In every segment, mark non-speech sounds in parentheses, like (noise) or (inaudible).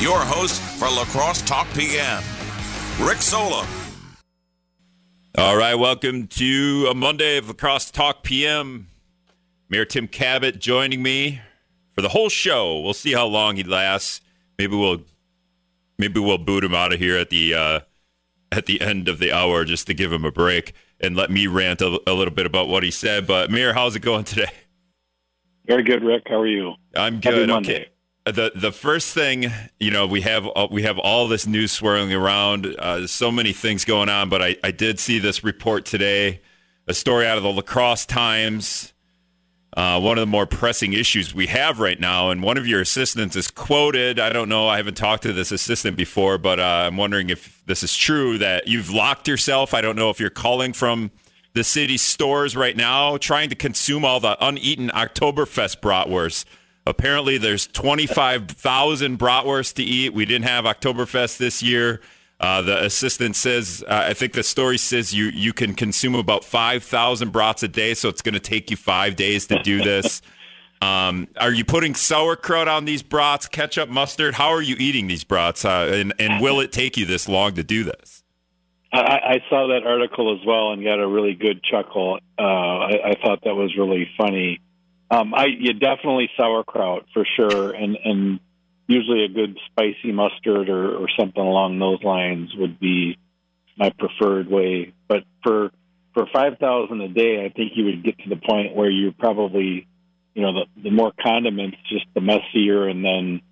your host for La Crosse Talk PM, Rick Solem. All right, welcome to a Monday of La Crosse Talk PM. Mayor Tim Kabat joining me for the whole show. We'll see how long he lasts. Maybe we'll maybe we'll boot him out of here at the uh, at the end of the hour just to give him a break and let me rant a, a little bit about what he said. But Mayor, how's it going today? Very good, Rick. How are you? I'm good. Okay. The the first thing, you know, we have uh, we have all this news swirling around. Uh, so many things going on, but I, I did see this report today, a story out of the La Crosse Times uh, one of the more pressing issues we have right now. And one of your assistants is quoted. I don't know. I haven't talked to this assistant before, but uh, I'm wondering if this is true that you've locked yourself. I don't know if you're calling from the city stores right now, trying to consume all the uneaten Oktoberfest bratwurst. Apparently, there's 25,000 bratwurst to eat. We didn't have Oktoberfest this year. Uh, the assistant says, uh, I think the story says you you can consume about five thousand brats a day, so it's going to take you five days to do this. (laughs) um, are you putting sauerkraut on these brats, ketchup, mustard? How are you eating these brats, uh, and and will it take you this long to do this? I, I saw that article as well and got a really good chuckle. Uh, I, I thought that was really funny. Um, I you definitely sauerkraut for sure, and and usually a good spicy mustard or, or something along those lines would be my preferred way. But for for five thousand a day, I think you would get to the point where you're probably, you know, the the more condiments, just the messier and then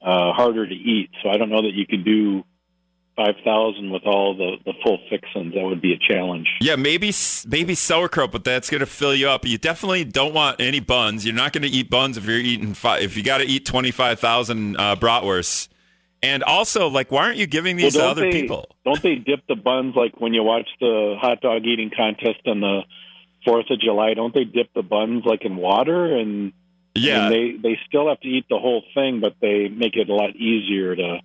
uh, harder to eat. So I don't know that you could do five thousand with all the, the full fixins. That would be a challenge. Yeah, maybe maybe sauerkraut, but that's going to fill you up. You definitely don't want any buns. You're not going to eat buns if you're eating five, if you got to eat twenty five thousand uh, bratwursts. And also, like, why aren't you giving these well, to other they, people? Don't they dip the buns like when you watch the hot dog eating contest on the Fourth of July? Don't they dip the buns like in water and? Yeah, they they still have to eat the whole thing, but they make it a lot easier to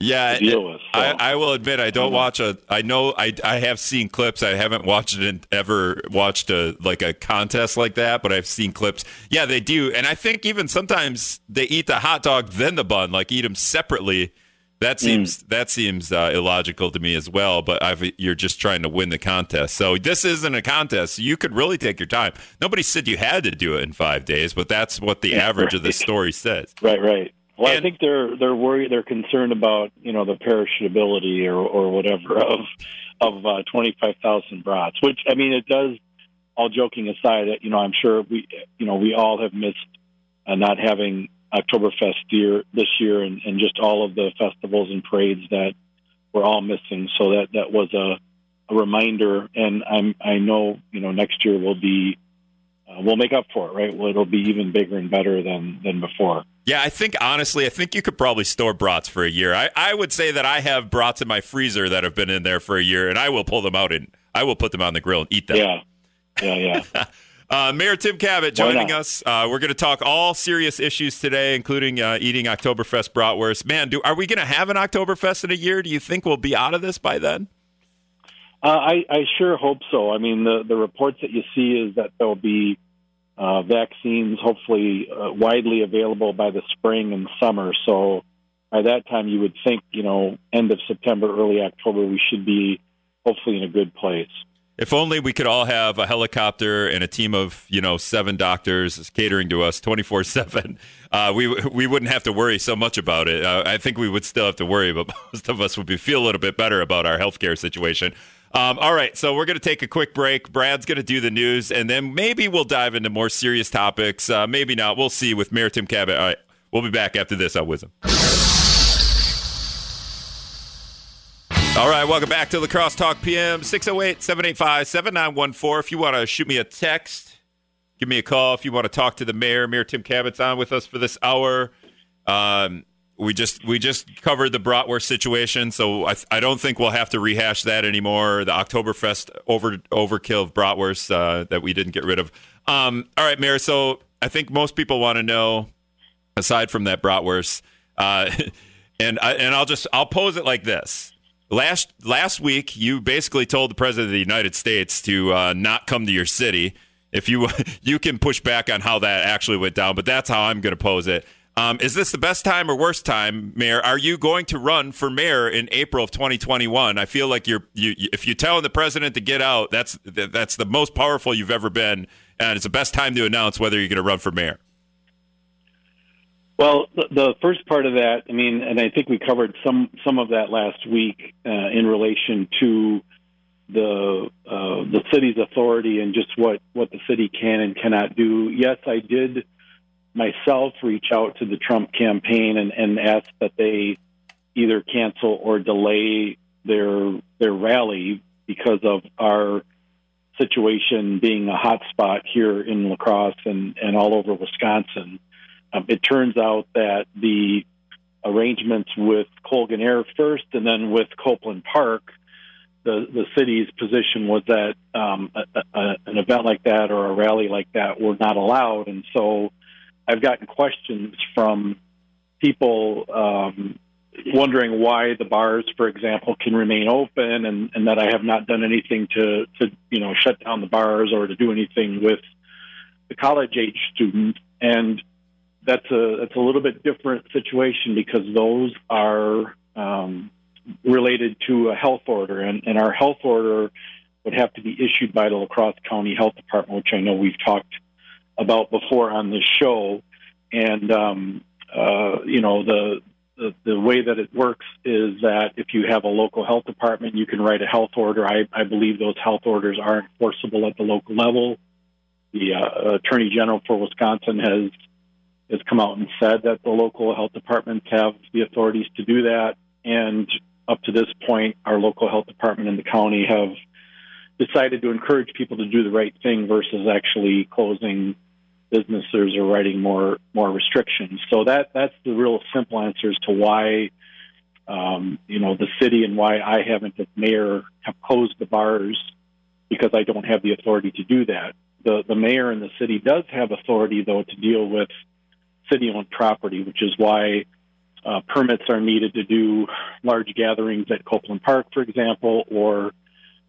yeah, deal with. So. I, I, will admit I don't watch a. I know I I have seen clips. I haven't watched it ever watched a like a contest like that, but I've seen clips. Yeah, they do, and I think even sometimes they eat the hot dog then the bun, like eat them separately. That seems mm. that seems uh, illogical to me as well. But I've, you're just trying to win the contest. So this isn't a contest. You could really take your time. Nobody said you had to do it in five days, but that's what the (laughs) average right. of the story says. Right, right. Well, and, I think they're they're worried. They're concerned about you know the perishability or or whatever of of uh, twenty five thousand brats. Which I mean, it does. All joking aside, you know, I'm sure we you know we all have missed uh, not having Oktoberfest year this year, and, and just all of the festivals and parades that we're all missing. So that that was a, a reminder, and I'm I know you know next year will be uh, we'll make up for it, right? Well, it'll be even bigger and better than than before. Yeah, I think honestly, I think you could probably store brats for a year. I, I would say that I have brats in my freezer that have been in there for a year, and I will pull them out and I will put them on the grill and eat them. Yeah, yeah, yeah. (laughs) uh, Mayor Tim Kabat joining us. Uh, we're going to talk all serious issues today, including uh, eating Oktoberfest bratwurst. Man, do are we going to have an Oktoberfest in a year? Do you think we'll be out of this by then? Uh, I, I sure hope so. I mean, the the reports that you see is that there'll be uh, vaccines hopefully uh, widely available by the spring and summer. So by that time, you would think, you know, end of September, early October, we should be hopefully in a good place. If only we could all have a helicopter and a team of you know seven doctors catering to us twenty four seven. (laughs) Uh, we we wouldn't have to worry so much about it. Uh, I think we would still have to worry, but (laughs) most of us would be, feel a little bit better about our healthcare situation. Um, all right, so we're going to take a quick break. Brad's going to do the news, and then maybe we'll dive into more serious topics. Uh, maybe not. We'll see with Mayor Tim Kabat. All right, we'll be back after this on WIZM. All right, welcome back to La Crosse Talk PM, 608 785 7914. If you want to shoot me a text, give me a call. If you want to talk to the mayor, Mayor Tim Kabat's on with us for this hour. Um, we just we just covered the bratwurst situation, so I, I don't think we'll have to rehash that anymore. The Oktoberfest over overkill of bratwurst uh, that we didn't get rid of. Um, all right, Mayor. So I think most people want to know, aside from that bratwurst, uh, (laughs) and I, and I'll just I'll pose it like this. Last last week, you basically told the president of the United States to uh, not come to your city. If you (laughs) you can push back on how that actually went down, but that's how I'm going to pose it. Um, is this the best time or worst time, Mayor? Are you going to run for mayor in April of 2021? I feel like you're you, if you tell the president to get out, that's that's the most powerful you've ever been, and it's the best time to announce whether you're going to run for mayor. Well, the first part of that, I mean, and I think we covered some some of that last week uh, in relation to the uh, the city's authority and just what what the city can and cannot do. Yes, I did myself reach out to the Trump campaign and, and ask that they either cancel or delay their their rally because of our situation being a hot spot here in La Crosse and, and all over Wisconsin. Um, it turns out that the arrangements with Colgan Air first and then with Copeland Park, the, the city's position was that um, a, a, an event like that or a rally like that were not allowed. And so I've gotten questions from people um, wondering why the bars, for example, can remain open, and, and that I have not done anything to, to you know shut down the bars or to do anything with the college age students. And that's a that's a little bit different situation because those are um, related to a health order, and, and our health order would have to be issued by the La Crosse County Health Department, which I know we've talked about before on this show. And um, uh, you know the, the, the way that it works is that if you have a local health department, you can write a health order. I, I believe those health orders are enforceable at the local level. The uh, Attorney General for Wisconsin has has come out and said that the local health departments have the authorities to do that. And up to this point, our local health department in the county have decided to encourage people to do the right thing versus actually closing businesses are writing more more restrictions. So that that's the real simple answer as to why um, you know the city and why I haven't, as mayor, have closed the bars because I don't have the authority to do that. The the mayor and the city does have authority though to deal with city-owned property, which is why uh, permits are needed to do large gatherings at Copeland Park, for example, or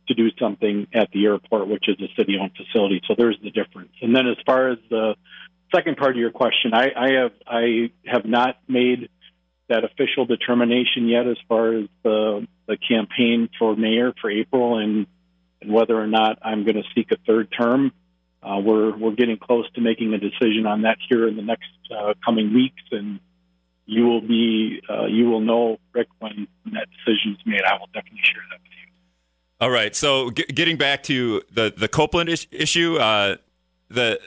to do something at the airport, which is a city owned facility. So there's the difference. And then as far as the second part of your question, I, I have I have not made that official determination yet as far as the the campaign for mayor for April and, and whether or not I'm going to seek a third term. Uh, we're we're getting close to making a decision on that here in the next uh, coming weeks, and you will be uh, you will know Rick when, when that decision is made. I will definitely share that with you. All right. So g- getting back to the the Copeland is- issue, uh, the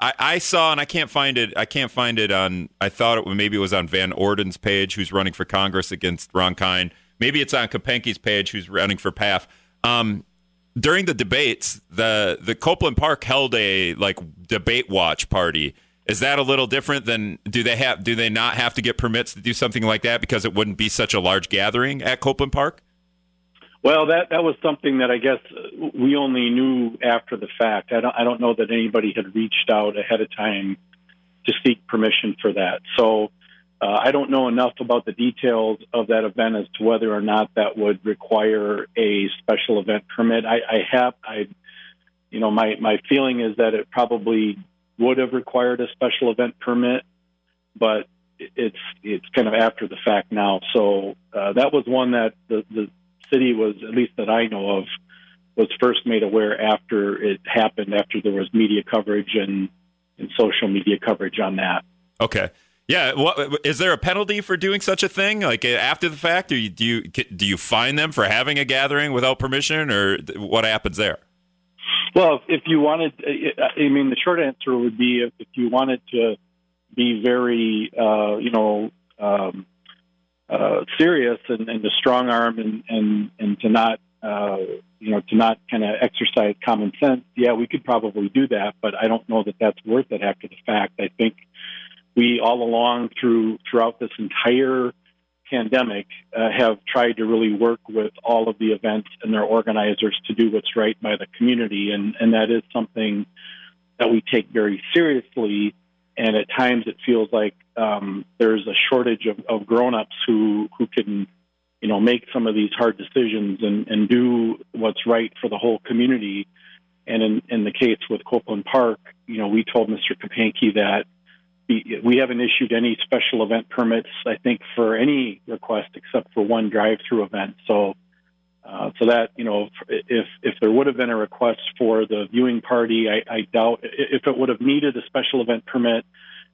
I, I, saw and I can't find it. I can't find it on. I thought it maybe it was on Van Orden's page, who's running for Congress against Ron Kind. Maybe it's on Kapanke's page, who's running for PAF. Um, during the debates, the the Copeland Park held a like debate watch party. Is that a little different than do they have do they not have to get permits to do something like that because it wouldn't be such a large gathering at Copeland Park? Well, that that was something that I guess we only knew after the fact. I don't I don't know that anybody had reached out ahead of time to seek permission for that. So uh, I don't know enough about the details of that event as to whether or not that would require a special event permit. I, I have I, you know, my my feeling is that it probably would have required a special event permit, but it's it's kind of after the fact now. So uh, that was one that the, the city was, at least that I know of, was first made aware after it happened, after there was media coverage and, and social media coverage on that. Okay. Yeah, what, is there a penalty for doing such a thing? Like after the fact, do you do you do you fine them for having a gathering without permission, or what happens there? Well, if you wanted, I mean, the short answer would be if, you wanted to be very, uh, you know, um, uh, serious and, and to strong arm and, and, and to not, uh, you know, to not kind of exercise common sense, yeah, we could probably do that, but I don't know that that's worth it after the fact. I think we all along through throughout this entire pandemic uh, have tried to really work with all of the events and their organizers to do what's right by the community, and and that is something that we take very seriously and at times it feels like um, there's a shortage of, of grown-ups who who can you know make some of these hard decisions and, and do what's right for the whole community. And in, in the case with Copeland Park, you know, we told Mr. Kapanke that we haven't issued any special event permits, I think, for any request except for one drive-through event. So, uh, so that you know, if if there would have been a request for the viewing party, I, I doubt if it would have needed a special event permit,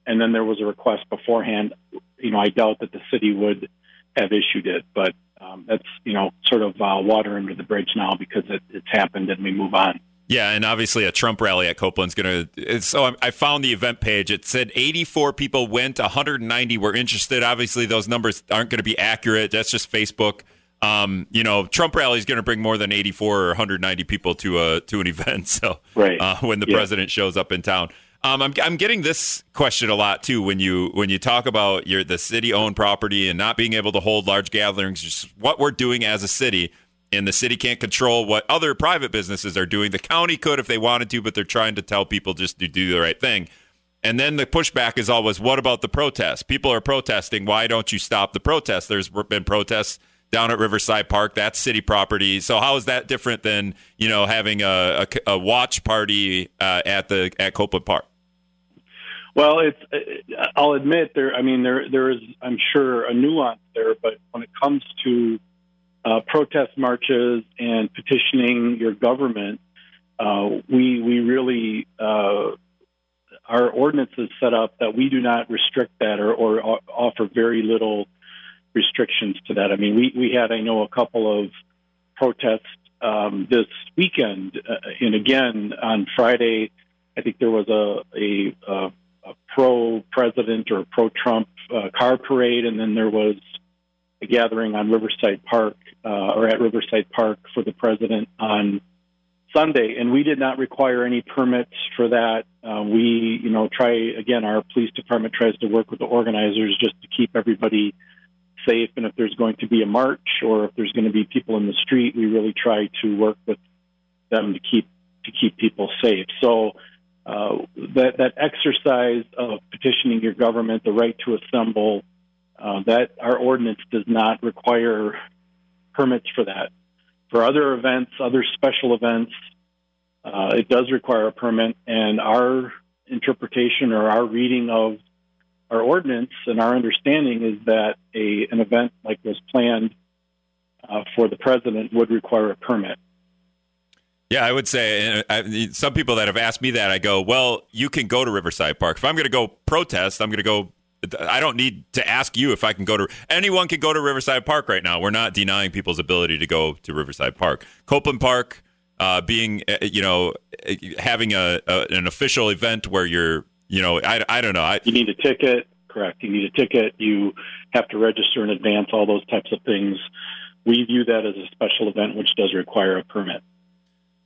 and then there was a request beforehand. You know, I doubt that the city would have issued it. But um, that's you know sort of uh, water under the bridge now because it, it's happened and we move on. Yeah, and obviously a Trump rally at Copeland's going to. So I found the event page. It said 84 people went, 190 were interested. Obviously, those numbers aren't going to be accurate. That's just Facebook. Um, you know, Trump rally is going to bring more than 84 or 190 people to a to an event. (laughs) So right. uh, when the yeah. president shows up in town. Um, I'm, I'm getting this question a lot too when you when you talk about your the city owned property and not being able to hold large gatherings. Just what we're doing as a city and the city can't control what other private businesses are doing. The county could if they wanted to, but they're trying to tell people just to do the right thing. And then the pushback is always, what about the protests? People are protesting. Why don't you stop the protests? There's been protests down at Riverside Park. That's city property. So how is that different than you know having a, a, a watch party uh, at the at Copeland Park? Well, it's. I'll admit there. I mean, there there is. I'm sure a nuance there, but when it comes to uh, protest marches and petitioning your government, uh, we we really uh, our ordinance is set up that we do not restrict that or, or offer very little restrictions to that. I mean, we we had I know a couple of protests um, this weekend, uh, and again on Friday, I think there was a a, a, a pro president or pro Trump uh, car parade, and then there was a gathering on Riverside Park uh, or at Riverside Park for the president on Sunday, and we did not require any permits for that. Uh, we, you know, try again. Our police department tries to work with the organizers just to keep everybody safe. And if there's going to be a march or if there's going to be people in the street, we really try to work with them to keep to keep people safe. So uh, that that exercise of petitioning your government, the right to assemble, uh, that our ordinance does not require permits for that. For other events, other special events, uh, it does require a permit, and our interpretation or our reading of our ordinance and our understanding is that a an event like this planned uh, for the president would require a permit. Yeah, I would say I, some people that have asked me that, I go, well, you can go to Riverside Park. If I'm going to go protest, I'm going to go I don't need to ask you if I can go to anyone can go to Riverside Park right now. We're not denying people's ability to go to Riverside Park. Copeland Park uh, being uh, you know uh, having a, a, an official event where you're you know I, I don't know. I, you need a ticket. Correct. You need a ticket. You have to register in advance all those types of things. We view that as a special event which does require a permit.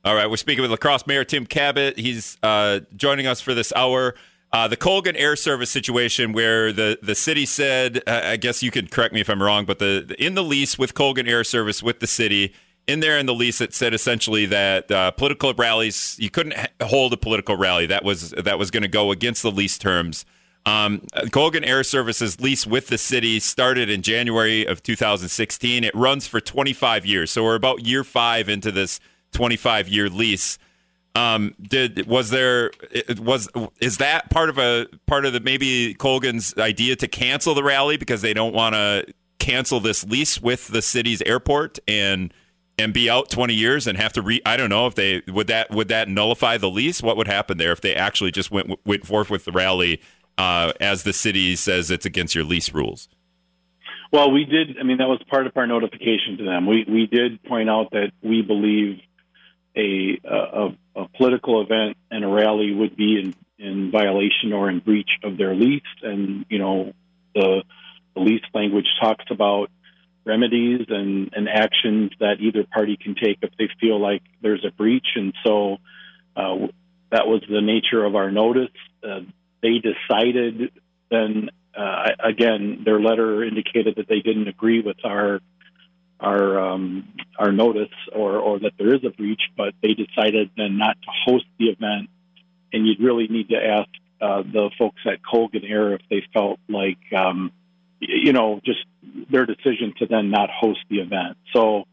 All right. We're speaking with La Crosse Mayor Tim Kabat. he's uh, joining us for this hour. Uh, the Colgan Air Service situation, where the, the city said, uh, I guess you can correct me if I'm wrong, but the, the, in the lease with Colgan Air Service with the city, in there in the lease, it said essentially that uh, political rallies you couldn't hold a political rally that was that was going to go against the lease terms. Um, Colgan Air Service's lease with the city started in January of 2016. It runs for 25 years, so we're about year five into this 25 year lease. Um, did was there was is that part of a part of the maybe Colgan's idea to cancel the rally because they don't want to cancel this lease with the city's airport and and be out 20 years and have to re I don't know if they would that would that nullify the lease? What would happen there if they actually just went went forth with the rally uh, as the city says it's against your lease rules? Well we did I mean that was part of our notification to them. We we did point out that we believe a, a, a political event and a rally would be in, in violation or in breach of their lease. And, you know, the, the lease language talks about remedies and, and actions that either party can take if they feel like there's a breach. And so uh, that was the nature of our notice. Uh, they decided then, uh, again, their letter indicated that they didn't agree with our our um, our notice or or that there is a breach, but they decided then not to host the event. And you'd really need to ask uh, the folks at Colgan Air if they felt like um, you know just their decision to then not host the event. So.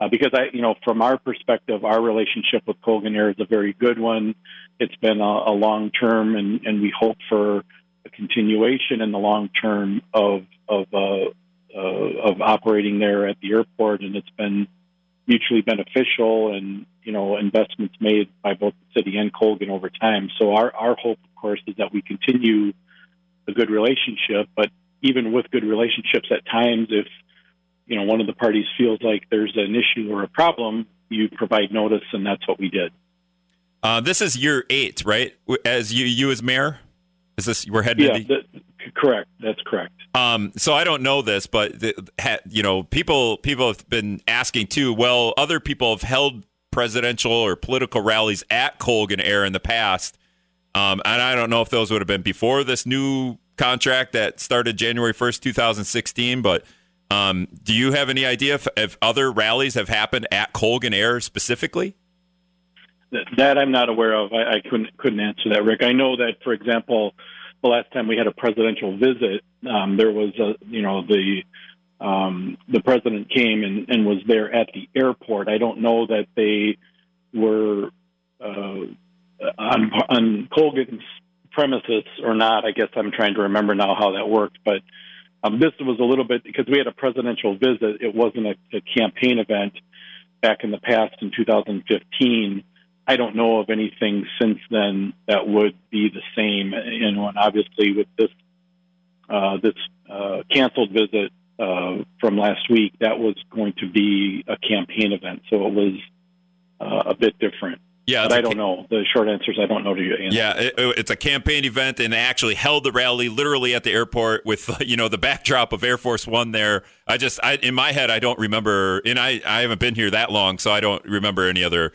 Uh, because I, you know, from our perspective, our relationship with Colgan Air is a very good one. It's been a, a long term, and, and we hope for a continuation in the long term of of uh, uh, of operating there at the airport, and it's been mutually beneficial and you know investments made by both the city and Colgan over time. So our our hope, of course, is that we continue a good relationship. But even with good relationships, at times, if you know one of the parties feels like there's an issue or a problem, you provide notice, and that's what we did. Uh, this is year eight, right? As you you as mayor, is this we're heading? Yeah, the, correct. That's correct. Um, so I don't know this, but the, you know, people people have been asking too. Well, other people have held presidential or political rallies at Colgan Air in the past, um, and I don't know if those would have been before this new contract that started January first, two thousand sixteen, but. Um, do you have any idea if, if other rallies have happened at Colgan Air specifically? That I'm not aware of. I, I couldn't couldn't answer that, Rick. I know that, for example, the last time we had a presidential visit, um, there was a you know the um, the president came and, and was there at the airport. I don't know that they were uh, on on Colgan's premises or not. I guess I'm trying to remember now how that worked, but um, this was a little bit because we had a presidential visit. It wasn't a, a campaign event back in the past in 2015. I don't know of anything since then that would be the same. You know, and obviously with this uh, this uh, canceled visit uh, from last week, that was going to be a campaign event, so it was uh, a bit different. Yeah, but I don't know. The short answer is I don't know to you. Answer. Yeah, it, it's a campaign event, and they actually held the rally literally at the airport with (laughs) you know the backdrop of Air Force One there. I just, I, in my head, I don't remember, and I, I haven't been here that long, so I don't remember any other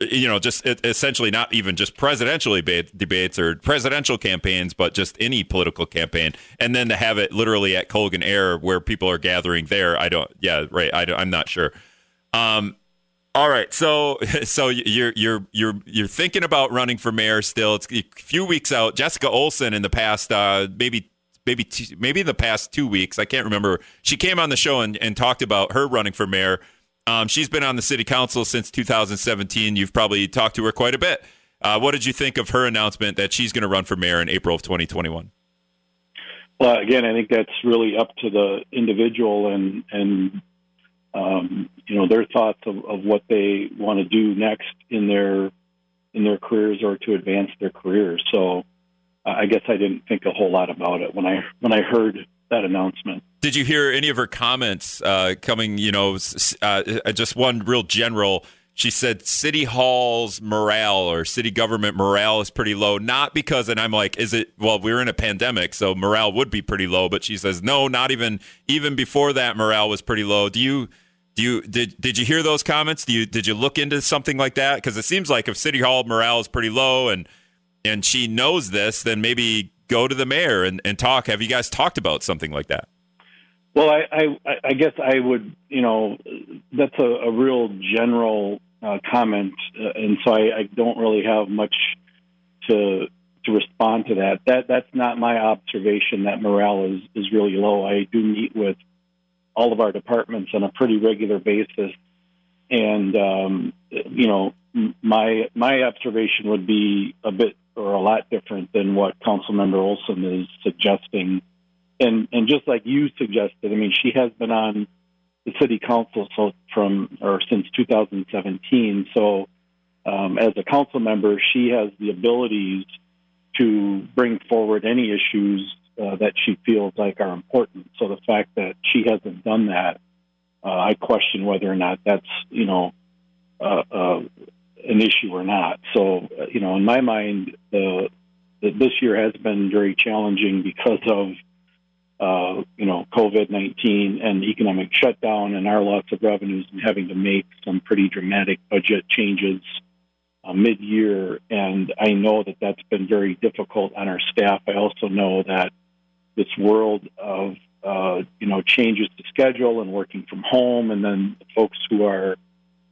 you know, just essentially not even just presidential debates or presidential campaigns, but just any political campaign. And then to have it literally at Colgan Air where people are gathering there, I don't, yeah, right. I am not sure. Um, all right, so (laughs) so you're you're you're you're thinking about running for mayor still. It's a few weeks out. Jessica Olson in the past, uh, maybe maybe maybe in the past two weeks, I can't remember. She came on the show and, and talked about her running for mayor. Um, she's been on the city council since 2017. You've probably talked to her quite a bit. Uh, what did you think of her announcement that she's going to run for mayor in April of 2021? Well, again, I think that's really up to the individual and and um, you know their thoughts of, of what they want to do next in their in their careers or to advance their careers. So uh, I guess I didn't think a whole lot about it when I when I heard that announcement. Did you hear any of her comments uh, coming? You know, uh, just one real general. She said City Hall's morale or city government morale is pretty low. Not because, and I'm like, is it? Well, we're in a pandemic, so morale would be pretty low. But she says no, not even even before that, morale was pretty low. Do you? Do you did did you hear those comments? Do you did you look into something like that? Because it seems like if City Hall morale is pretty low and and she knows this, then maybe go to the mayor and, and talk. Have you guys talked about something like that? Well, I, I, I guess I would, you know, that's a, a real general uh, comment, uh, and so I, I don't really have much to to respond to that. That that's not my observation. That morale is is really low. I do meet with all of our departments on a pretty regular basis, and um, you know, my my observation would be a bit or a lot different than what Councilmember Olson is suggesting. And and just like you suggested, I mean, she has been on the city council so from or since 2017. So um, as a council member, she has the abilities to bring forward any issues uh, that she feels like are important. So the fact that she hasn't done that, uh, I question whether or not that's you know uh, uh an issue or not. So, uh, you know, in my mind, the, this year has been very challenging because of uh, you know COVID nineteen and economic shutdown and our loss of revenues and having to make some pretty dramatic budget changes uh, mid year. And I know that that's been very difficult on our staff. I also know that this world of uh, you know changes to schedule and working from home, and then the folks who are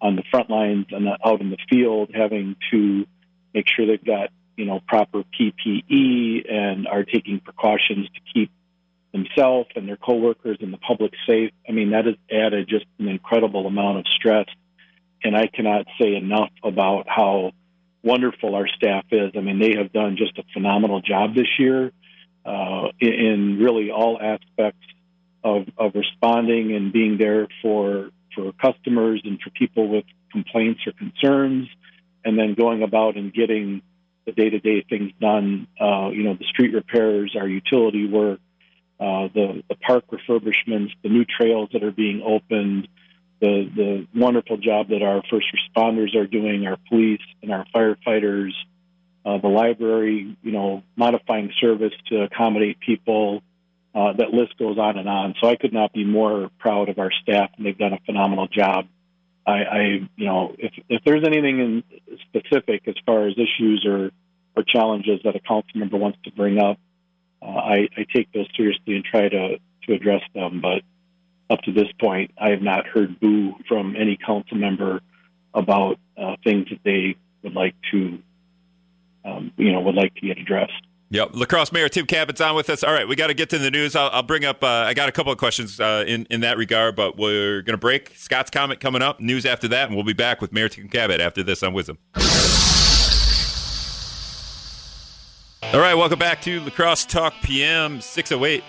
on the front lines and out in the field, having to make sure they've got you know proper PPE and are taking precautions to keep themselves and their coworkers and the public safe. I mean, that has added just an incredible amount of stress. And I cannot say enough about how wonderful our staff is. I mean, they have done just a phenomenal job this year. Uh, in, really all aspects of, of responding and being there for for customers and for people with complaints or concerns, and then going about and getting the day to day things done. Uh, you know, the street repairs, our utility work, uh, the the park refurbishments, the new trails that are being opened, the the wonderful job that our first responders are doing, our police and our firefighters, uh, the library, you know, modifying service to accommodate people. Uh, that list goes on and on. So I could not be more proud of our staff, and they've done a phenomenal job. I, I you know, if if there's anything in specific as far as issues or or challenges that a council member wants to bring up, uh, I, I take those seriously and try to to address them. But up to this point, I have not heard boo from any council member about uh, things that they would like to, um, you know, would like to get addressed. Yep, La Crosse Mayor Tim Kabat's on with us. All right, we got to get to the news. I'll, I'll bring up. Uh, I got a couple of questions uh, in in that regard, but we're going to break. Scott's comment coming up. News after that, and we'll be back with Mayor Tim Kabat after this on WIZM. All right, welcome back to La Crosse Talk PM 608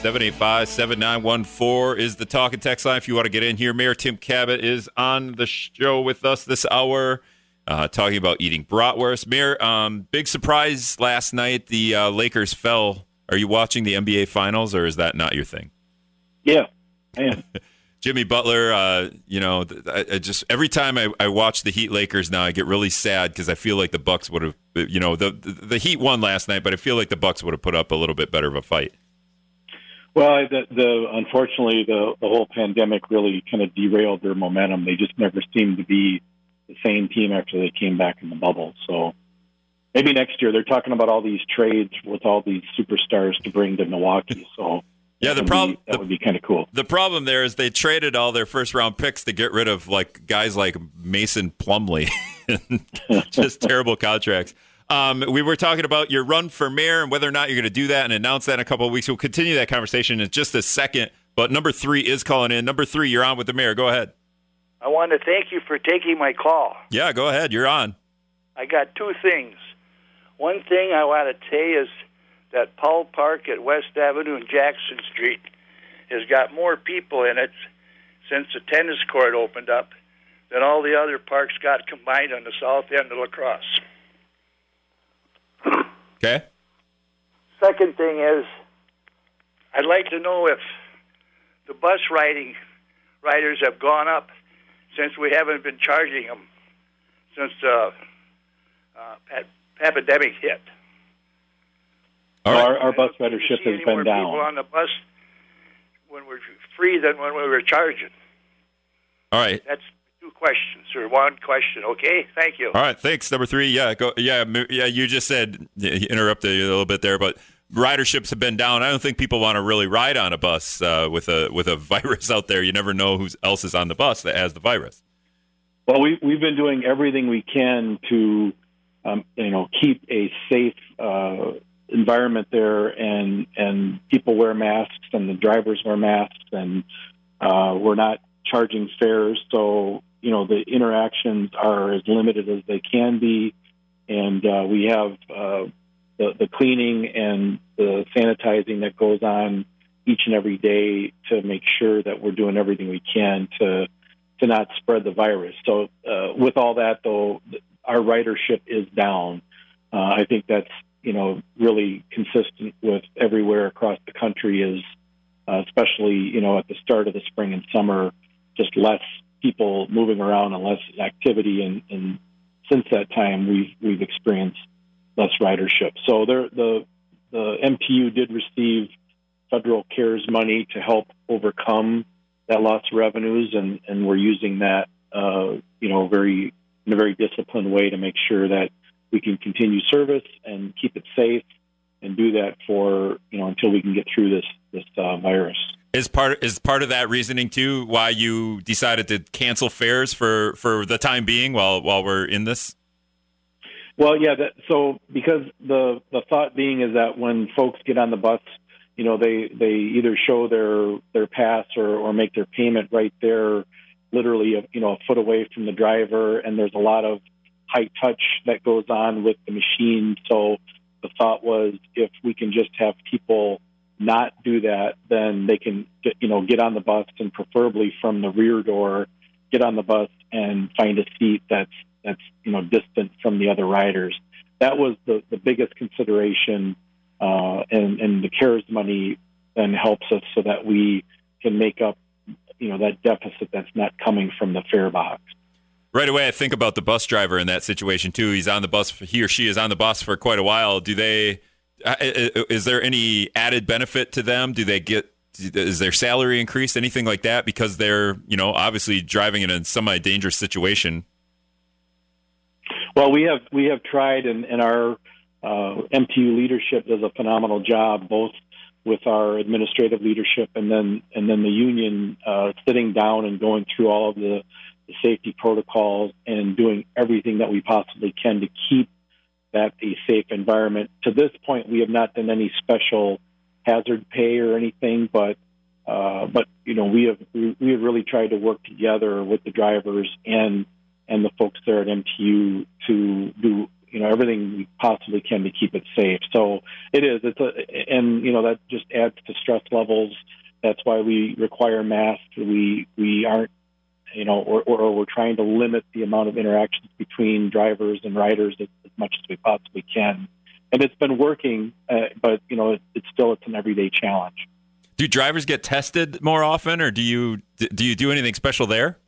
785 7914 is the talk and text line if you want to get in here. Mayor Tim Kabat is on the show with us this hour. Uh, talking about eating bratwurst. Mayor, um, big surprise last night. The uh, Lakers fell. Are you watching the NBA Finals, or is that not your thing? Yeah, I am. (laughs) Jimmy Butler, uh, you know, I, I, just every time I, I, watch the Heat Lakers now, I get really sad because I feel like the Bucks would have, you know, the, the, the Heat won last night, but I feel like the Bucks would have put up a little bit better of a fight. Well, the, the unfortunately the the whole pandemic really kind of derailed their momentum. They just never seemed to be the same team after they came back in the bubble. So maybe next year they're talking about all these trades with all these superstars to bring to Milwaukee. So yeah, the problem that would be kind of cool. The problem there is they traded all their first round picks to get rid of like guys like Mason Plumlee, (laughs) (laughs) just terrible contracts. Um, we were talking about your run for mayor and whether or not you're going to do that and announce that in a couple of weeks. We'll continue that conversation in just a second. But number three is calling in. Number three, you're on with the mayor. Go ahead. I want to thank you for taking my call. Yeah, go ahead. You're on. I got two things. One thing I want to say is that Powell Park at West Avenue and Jackson Street has got more people in it since the tennis court opened up than all the other parks got combined on the south end of La Crosse. Okay. Second thing is, I'd like to know if the bus riding riders have gone up since we haven't been charging them since the uh, epidemic hit. All right. Our, our bus ridership has been down. People on the bus when we're free than when we were charging. All right. That's two questions or one question. Okay, thank you. All right, thanks. Number three, yeah, go, yeah, yeah. You just said you interrupted a little bit there, but riderships have been down. I don't think people want to really ride on a bus uh, with a with a (laughs) virus out there. You never know who else is on the bus that has the virus. Well, we we've been doing everything we can to, um, you know, keep a safe uh, environment there, and and people wear masks, and the drivers wear masks, and uh, we're not charging fares. So you know the interactions are as limited as they can be, and uh, we have uh, the, the cleaning and the sanitizing that goes on each and every day to make sure that we're doing everything we can to to not spread the virus. So uh, with all that, though, our ridership is down. Uh, I think that's you know really consistent with everywhere across the country. Is uh, especially you know at the start of the spring and summer, just less people moving around and less activity. And, and since that time, we've we've experienced less ridership. So there, the the did receive federal CARES money to help overcome that loss of revenues, and, and we're using that, uh, you know, very in a very disciplined way to make sure that we can continue service and keep it safe, and do that for you know until we can get through this this uh, virus. Is part is part of that reasoning too why you decided to cancel fares for for the time being while while we're in this? Well, yeah. That, so because the the thought being is that when folks get on the bus, you know, they they either show their their pass or or make their payment right there, literally, a, you know, a foot away from the driver, and there's a lot of high touch that goes on with the machine. So the thought was if we can just have people not do that, then they can get, you know get on the bus and preferably from the rear door, get on the bus and find a seat that's that's you know distant from the other riders. That was the the biggest consideration, uh, and and the CARES money then helps us so that we can make up you know that deficit that's not coming from the fare box. Right away, I think about the bus driver in that situation too. He's on the bus; he or she is on the bus for quite a while. Do they? Uh, is there any added benefit to them? Do they get? Is their salary increased? Anything like that? Because they're, you know, obviously driving in a semi-dangerous situation. Well, we have we have tried, and, and our uh, MTU leadership does a phenomenal job, both with our administrative leadership and then and then the union uh, sitting down and going through all of the, the safety protocols and doing everything that we possibly can to keep that a safe environment. To this point, we have not done any special hazard pay or anything, but uh, but you know we have we, we have really tried to work together with the drivers and and the folks there at MTU to do you know everything we possibly can to keep it safe. So it is. It's a and you know that just adds to stress levels. That's why we require masks. We we aren't you know or, or we're trying to limit the amount of interactions between drivers and riders as, as much as we possibly can. And it's been working, uh, but you know it, it's still it's an everyday challenge. Do drivers get tested more often, or do you do you do anything special there?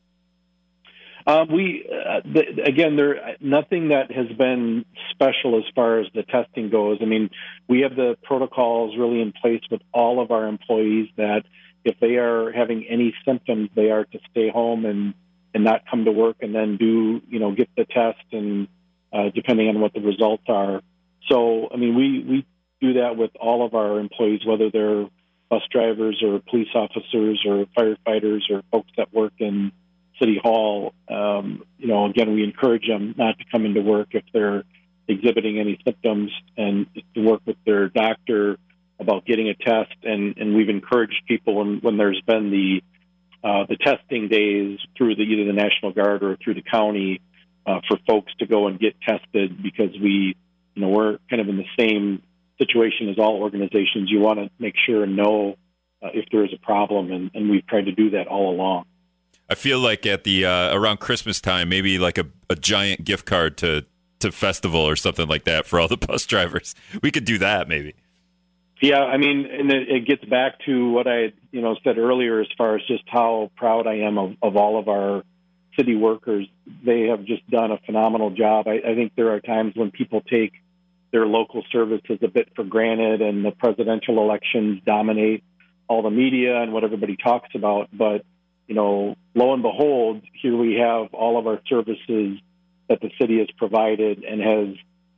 Um, we uh, the, again, there nothing that has been special as far as the testing goes. I mean, we have the protocols really in place with all of our employees that if they are having any symptoms, they are to stay home and and not come to work, and then do you know get the test and uh, depending on what the results are. So, I mean, we we do that with all of our employees, whether they're bus drivers or police officers or firefighters or folks that work in City Hall, um, you know, again, we encourage them not to come into work if they're exhibiting any symptoms and to work with their doctor about getting a test. And, and we've encouraged people when, when there's been the uh, the testing days through the, either the National Guard or through the county uh, for folks to go and get tested because we, you know, we're kind of in the same situation as all organizations. You want to make sure and know uh, if there is a problem, and, and we've tried to do that all along. I feel like at the uh, around Christmas time, maybe like a, a giant gift card to to festival or something like that for all the (laughs) bus drivers. We could do that maybe. Yeah, I mean, and it, it gets back to what I you know said earlier as far as just how proud I am of, of all of our city workers. They have just done a phenomenal job. I, I think there are times when people take their local services a bit for granted, and the presidential elections dominate all the media and what everybody talks about, but you know, lo and behold, here we have all of our services that the city has provided and has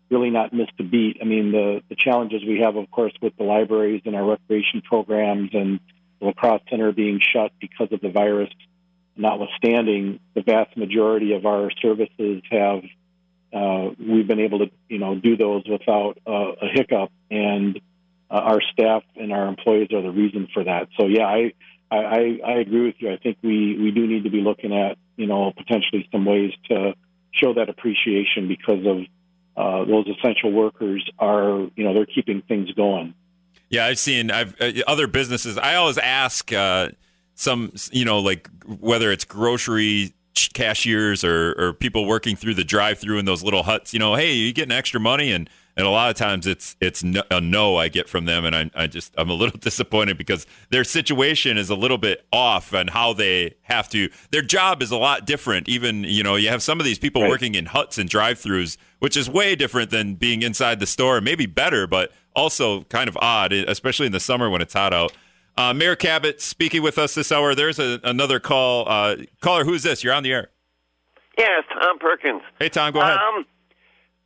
really not missed a beat. I mean, the, the challenges we have, of course, with the libraries and our recreation programs and the lacrosse center being shut because of the virus, notwithstanding, the vast majority of our services have uh, we've been able to you know do those without uh, a hiccup, and uh, our staff and our employees are the reason for that. So yeah, I I, I, agree with you. I think we, we do need to be looking at, you know, potentially some ways to show that appreciation because of uh, those essential workers are, you know, they're keeping things going. Yeah, I've seen I've uh, other businesses. I always ask uh, some, you know, like whether it's grocery cashiers or, or people working through the drive-through in those little huts. You know, hey, you getting extra money and and a lot of times it's it's no, a no I get from them, and I, I just I'm a little (laughs) disappointed because their situation is a little bit off and how they have to. Their job is a lot different. Even you know you have some of these people right. working in huts and drive-throughs, which is way different than being inside the store. Maybe better, but also kind of odd, especially in the summer when it's hot out. Uh, Mayor Kabat speaking with us this hour. There's a, another call. Uh, caller, who's this? You're on the air. Yeah, Tom Perkins. Hey, Tom, go ahead. Um,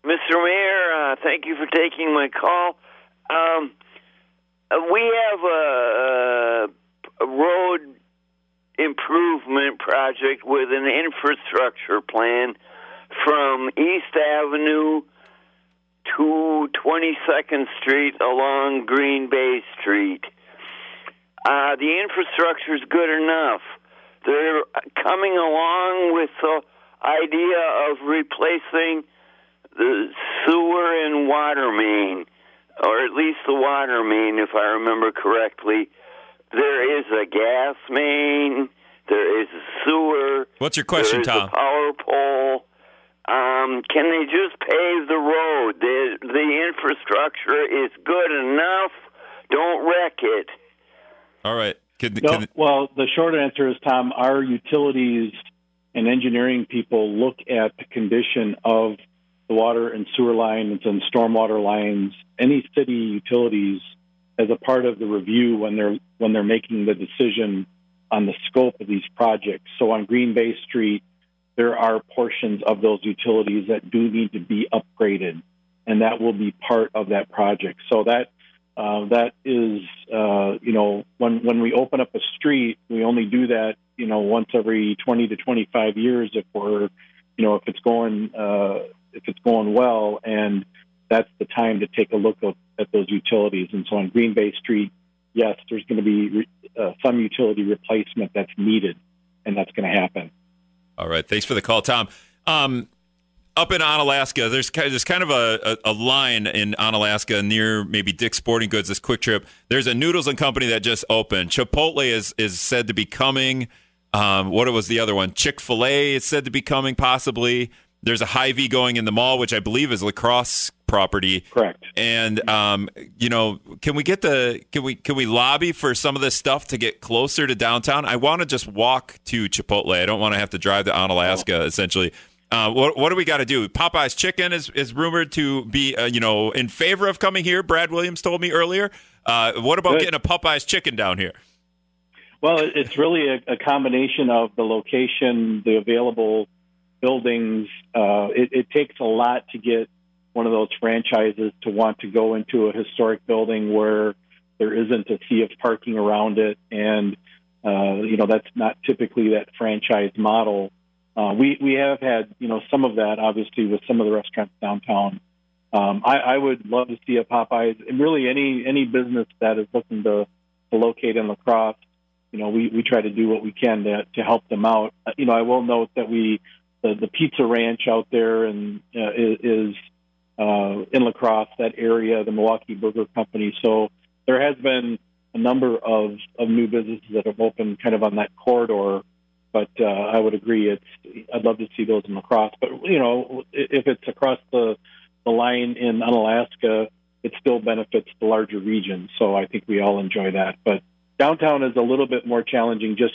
Mr. Mayor, uh, thank you for taking my call. Um, uh, we have a, a, road improvement project with an infrastructure plan from East Avenue to 22nd Street along Green Bay Street. Uh, the infrastructure is good enough. They're coming along with the idea of replacing the sewer and water main. or at least the water main, if I remember correctly. There is a gas main. There is a sewer. What's your question, there is Tom? A power pole. Um, can they just pave the road? The the infrastructure is good enough. Don't wreck it. All right. Can, No, can, well, the short answer is, Tom, our utilities and engineering people look at the condition of the water and sewer lines and stormwater lines, any city utilities, as a part of the review when they're when they're making the decision on the scope of these projects. So on Green Bay Street, there are portions of those utilities that do need to be upgraded, and that will be part of that project. So that uh, that is, uh, you know, when when we open up a street, we only do that, you know, once every 20 to 25 years if we're, you know, if it's going uh, if it's going well, and that's the time to take a look at, at those utilities. And so on Green Bay Street, yes, there's going to be re- uh, some utility replacement that's needed, and that's going to happen. all right. Thanks for the call, Tom. Um, up in Onalaska, there's kind of, there's kind of a, a, a line in Onalaska near maybe Dick's Sporting Goods, this Kwik Trip. There's a noodles and company that just opened. Chipotle is, is said to be coming. Um, what was the other one? Chick fil A is said to be coming, possibly. There's a Hy-Vee going in the mall, which I believe is La Crosse property. Correct. And um, you know, can we get the can we can we lobby for some of this stuff to get closer to downtown? I want to just walk to Chipotle. I don't want to have to drive to Onalaska. Essentially, uh, what what do we got to do? Popeye's Chicken is is rumored to be uh, you know in favor of coming here. Brad Williams told me earlier. Uh, what about Good. getting a Popeye's Chicken down here? Well, it's really a, a combination of the location, the available buildings. Uh, it, it takes a lot to get one of those franchises to want to go into a historic building where there isn't a sea of parking around it, and uh, you know that's not typically that franchise model. Uh, we we have had you know some of that obviously with some of the restaurants downtown. Um, I, I would love to see a Popeyes and really any any business that is looking to, to locate in La Crosse you know, we, we try to do what we can to, to help them out. Uh, You know, I will note that we, the, the Pizza Ranch out there and uh, is, uh, in La Crosse, that area, the Milwaukee Burger Company. So there has been a number of, of new businesses that have opened kind of on that corridor. But uh, I would agree, it's I'd love to see those in La Crosse. But you know, if it's across the the line in Onalaska, it still benefits the larger region. So I think we all enjoy that. But downtown is a little bit more challenging just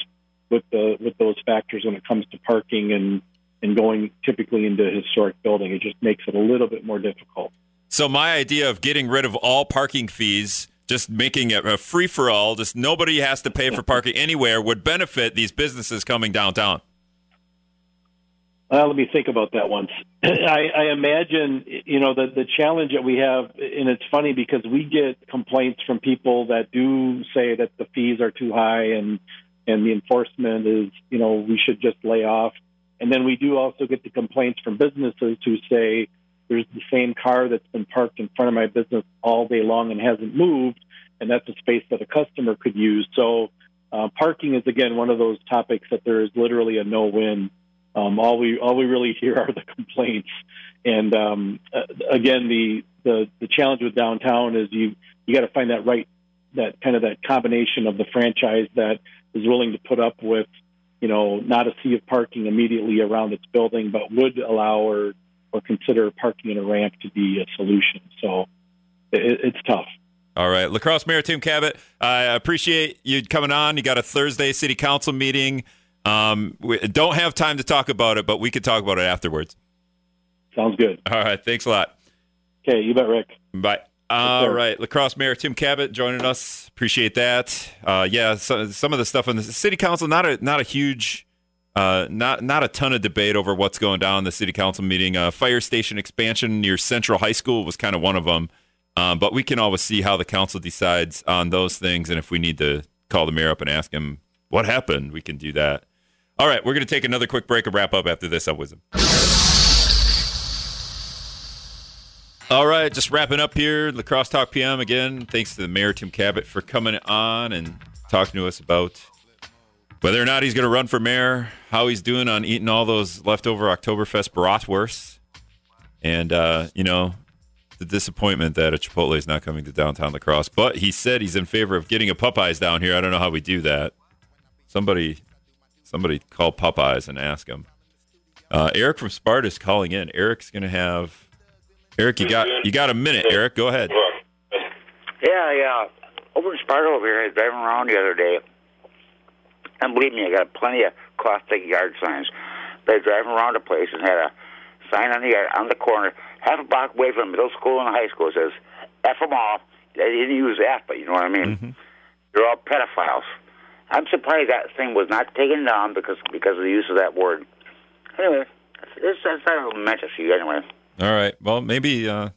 with the with those factors when it comes to parking and and going typically into a historic building. It just makes it a little bit more difficult. So my idea of getting rid of all parking fees, just making it a free for all, just nobody has to pay for parking (laughs) anywhere, would benefit these businesses coming downtown. Let me think about that once. (clears throat) I, I imagine, you know, the the challenge that we have, and it's funny because we get complaints from people that do say that the fees are too high and and the enforcement is, you know, we should just lay off. And then we do also get the complaints from businesses who say there's the same car that's been parked in front of my business all day long and hasn't moved, and that's a space that a customer could use. So uh, parking is again one of those topics that there is literally a no-win. Um, all we all we really (laughs) hear are the complaints, and um, uh, again, the, the the challenge with downtown is you you got to find that right that kind of that combination of the franchise that is willing to put up with you know not a sea of parking immediately around its building, but would allow or or consider parking in a ramp to be a solution. So it, it's tough. All right, La Crosse Mayor Tim Kabat, I appreciate you coming on. You got a Thursday City Council meeting. Um, we don't have time to talk about it, but we could talk about it afterwards. Sounds good. All right, thanks a lot. Okay, you bet, Rick. Bye. All right, La Crosse Mayor Tim Kabat joining us. Appreciate that. Uh, yeah, so, some of the stuff in the city council not a not a huge, uh, not not a ton of debate over what's going down in the city council meeting. Uh, fire station expansion near Central High School was kind of one of them, um, but we can always see how the council decides on those things, and if we need to call the mayor up and ask him what happened, we can do that. All right, we're going to take another quick break and wrap up after this. Up wisdom. All right, just wrapping up here. La Crosse Talk PM again. Thanks to the mayor Tim Kabat for coming on and talking to us about whether or not he's going to run for mayor, how he's doing on eating all those leftover Oktoberfest bratwursts, and uh, you know, the disappointment that a Chipotle is not coming to downtown La Crosse. But he said he's in favor of getting a Popeyes down here. I don't know how we do that. Somebody, somebody call Popeyes and ask him. Uh, Eric from Sparta is calling in. Eric's going to have. Eric, you got you got a minute. Eric, go ahead. Yeah, yeah. Over in Sparta over here, I was driving around the other day. And believe me, I got plenty of caustic yard signs. I was driving around the place and had a sign on the yard, on the corner, half a block away from middle school and high school. Says, F them all. They didn't use F, but you know what I mean? They're all pedophiles. I'm surprised that thing was not taken down because because of the use of that word. Anyway, that's, that's, that's a mention to you anyway. All right. Well, maybe uh,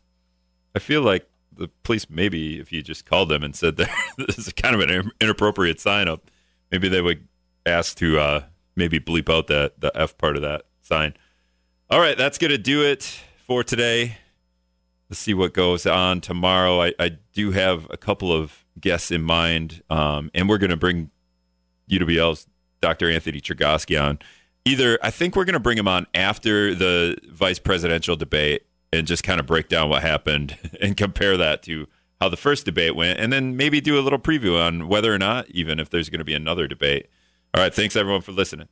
I feel like the police. Maybe if you just called them and said that (laughs) this is kind of an inappropriate sign up, maybe they would ask to uh, maybe bleep out that the F part of that sign. All right, that's gonna do it for today. Let's see what goes on tomorrow. I, I do have a couple of guests in mind, um, and we're gonna bring UWL's Dr. Anthony Chergosky on. Either I think we're going to bring him on after the vice presidential debate and just kind of break down what happened (laughs) and compare that to how the first debate went, and then maybe do a little preview on whether or not, even if there's going to be another debate. All right, thanks everyone for listening.